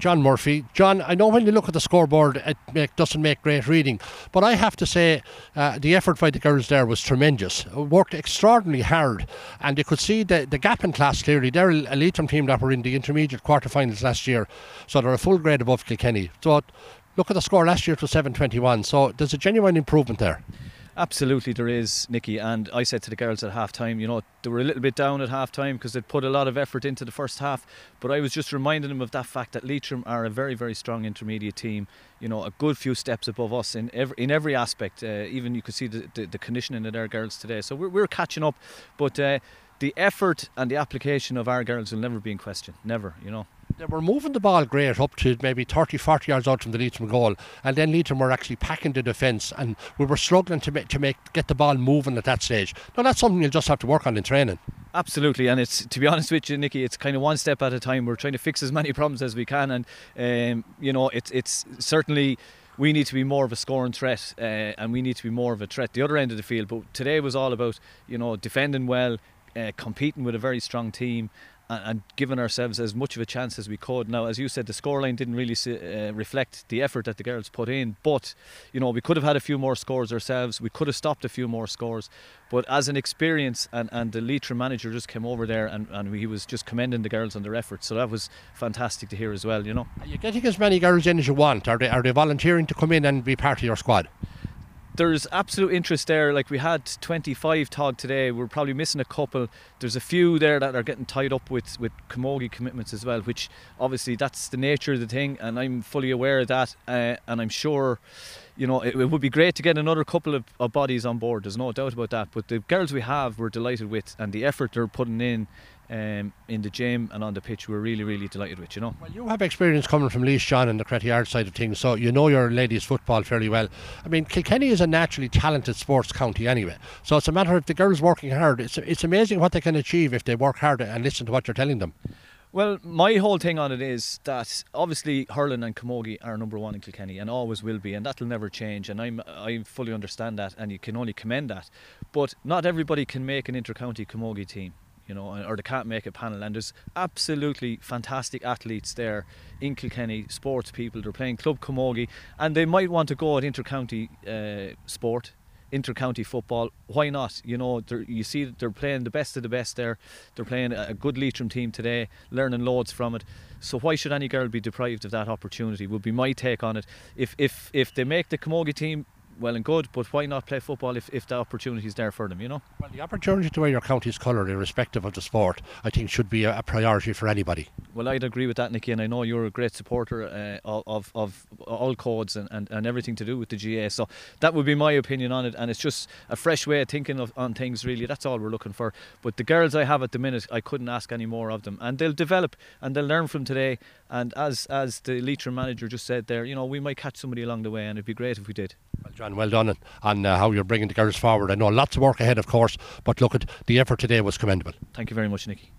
John Murphy. John, I know when you look at the scoreboard, it make, doesn't make great reading, but I have to say uh, the effort by the girls there was tremendous. Worked extraordinarily hard, and you could see the, the gap in class clearly. They're a Leitrim team that were in the intermediate quarterfinals last year, so they're a full grade above Kilkenny. So look at the score last year to 721, so there's a genuine improvement there. Absolutely, there is, Nicky. And I said to the girls at half time, you know, they were a little bit down at half time because they'd put a lot of effort into the first half. But I was just reminding them of that fact that Leitrim are a very, very strong intermediate team. You know, a good few steps above us in every, in every aspect. Uh, even you could see the, the, the, conditioning of their girls today. So we're, we're catching up. But uh, the effort and the application of our girls will never be in question. Never, you know they were moving the ball great up to maybe 30, 40 yards out from the Leitrim goal, and then Leitrim were actually packing the defence, and we were struggling to make, to make get the ball moving at that stage. Now that's something you'll just have to work on in training. Absolutely, and it's to be honest with you, Nicky, it's kind of one step at a time. We're trying to fix as many problems as we can, and um, you know, it's it's certainly we need to be more of a scoring threat uh, and we need to be more of a threat the other end of the field. But today was all about you know defending well, uh, competing with a very strong team, and, giving ourselves as much of a chance as we could. Now, as you said, the scoreline didn't really uh, reflect the effort that the girls put in, but you know we could have had a few more scores ourselves. We could have stopped a few more scores, but as an experience, and, and the Leitrim manager just came over there and, and he was just commending the girls on their efforts. So that was fantastic to hear as well. You know, are you getting as many girls in as you want? Are they are they volunteering to come in and be part of your squad? There's absolute interest there. Like we had 25 tog today. We're probably missing a couple. There's a few there that are getting tied up with with camogie commitments as well, which obviously that's the nature of the thing, and I'm fully aware of that. Uh, and I'm sure, you know, it, it, would be great to get another couple of, of bodies on board. There's no doubt about that. But the girls we have, we're delighted with, and the effort they're putting in um, in the gym and on the pitch, we're really, really delighted with, you know. Well, you have experience coming from Laois John and the Cretty side of things, so you know your ladies' football fairly well. I mean, Kilkenny is a naturally talented sports county anyway, so it's a matter of the girls working hard. It's, it's amazing what they can achieve if they work hard and listen to what you're telling them. Well, my whole thing on it is that obviously hurling and camogie are number one in Kilkenny and always will be, and that'll never change. And I'm I fully understand that, and you can only commend that. But not everybody can make an inter-county camogie team you know, or they can't make a panel. And there's absolutely fantastic athletes there in Kilkenny, sports people. They're playing club camogie, and they might want to go at inter-county uh, sport, inter-county football. Why not? You know, you see that they're playing the best of the best there. They're playing a good Leitrim team today, learning loads from it. So why should any girl be deprived of that opportunity? Would be my take on it. If if if they make the camogie team, well and good, but why not play football if, if the opportunity is there for them, you know? Well, the opportunity to wear your county's colour, irrespective of the sport, I think should be a, a, priority for anybody. Well, I'd agree with that, Nicky, and I know you're a great supporter uh, of, of all codes and, and, and everything to do with the GAA. So that would be my opinion on it, and it's just a fresh way of thinking of, on things, really. That's all we're looking for. But the girls I have at the minute, I couldn't ask any more of them, and they'll develop and they'll learn from today. And as as the Leitrim manager just said there, you know, we might catch somebody along the way, and it'd be great if we did. Well, John, well done on uh, how you're bringing the girls forward. I know lots of work ahead, of course, but look at the effort today was commendable. Thank you very much, Nicky.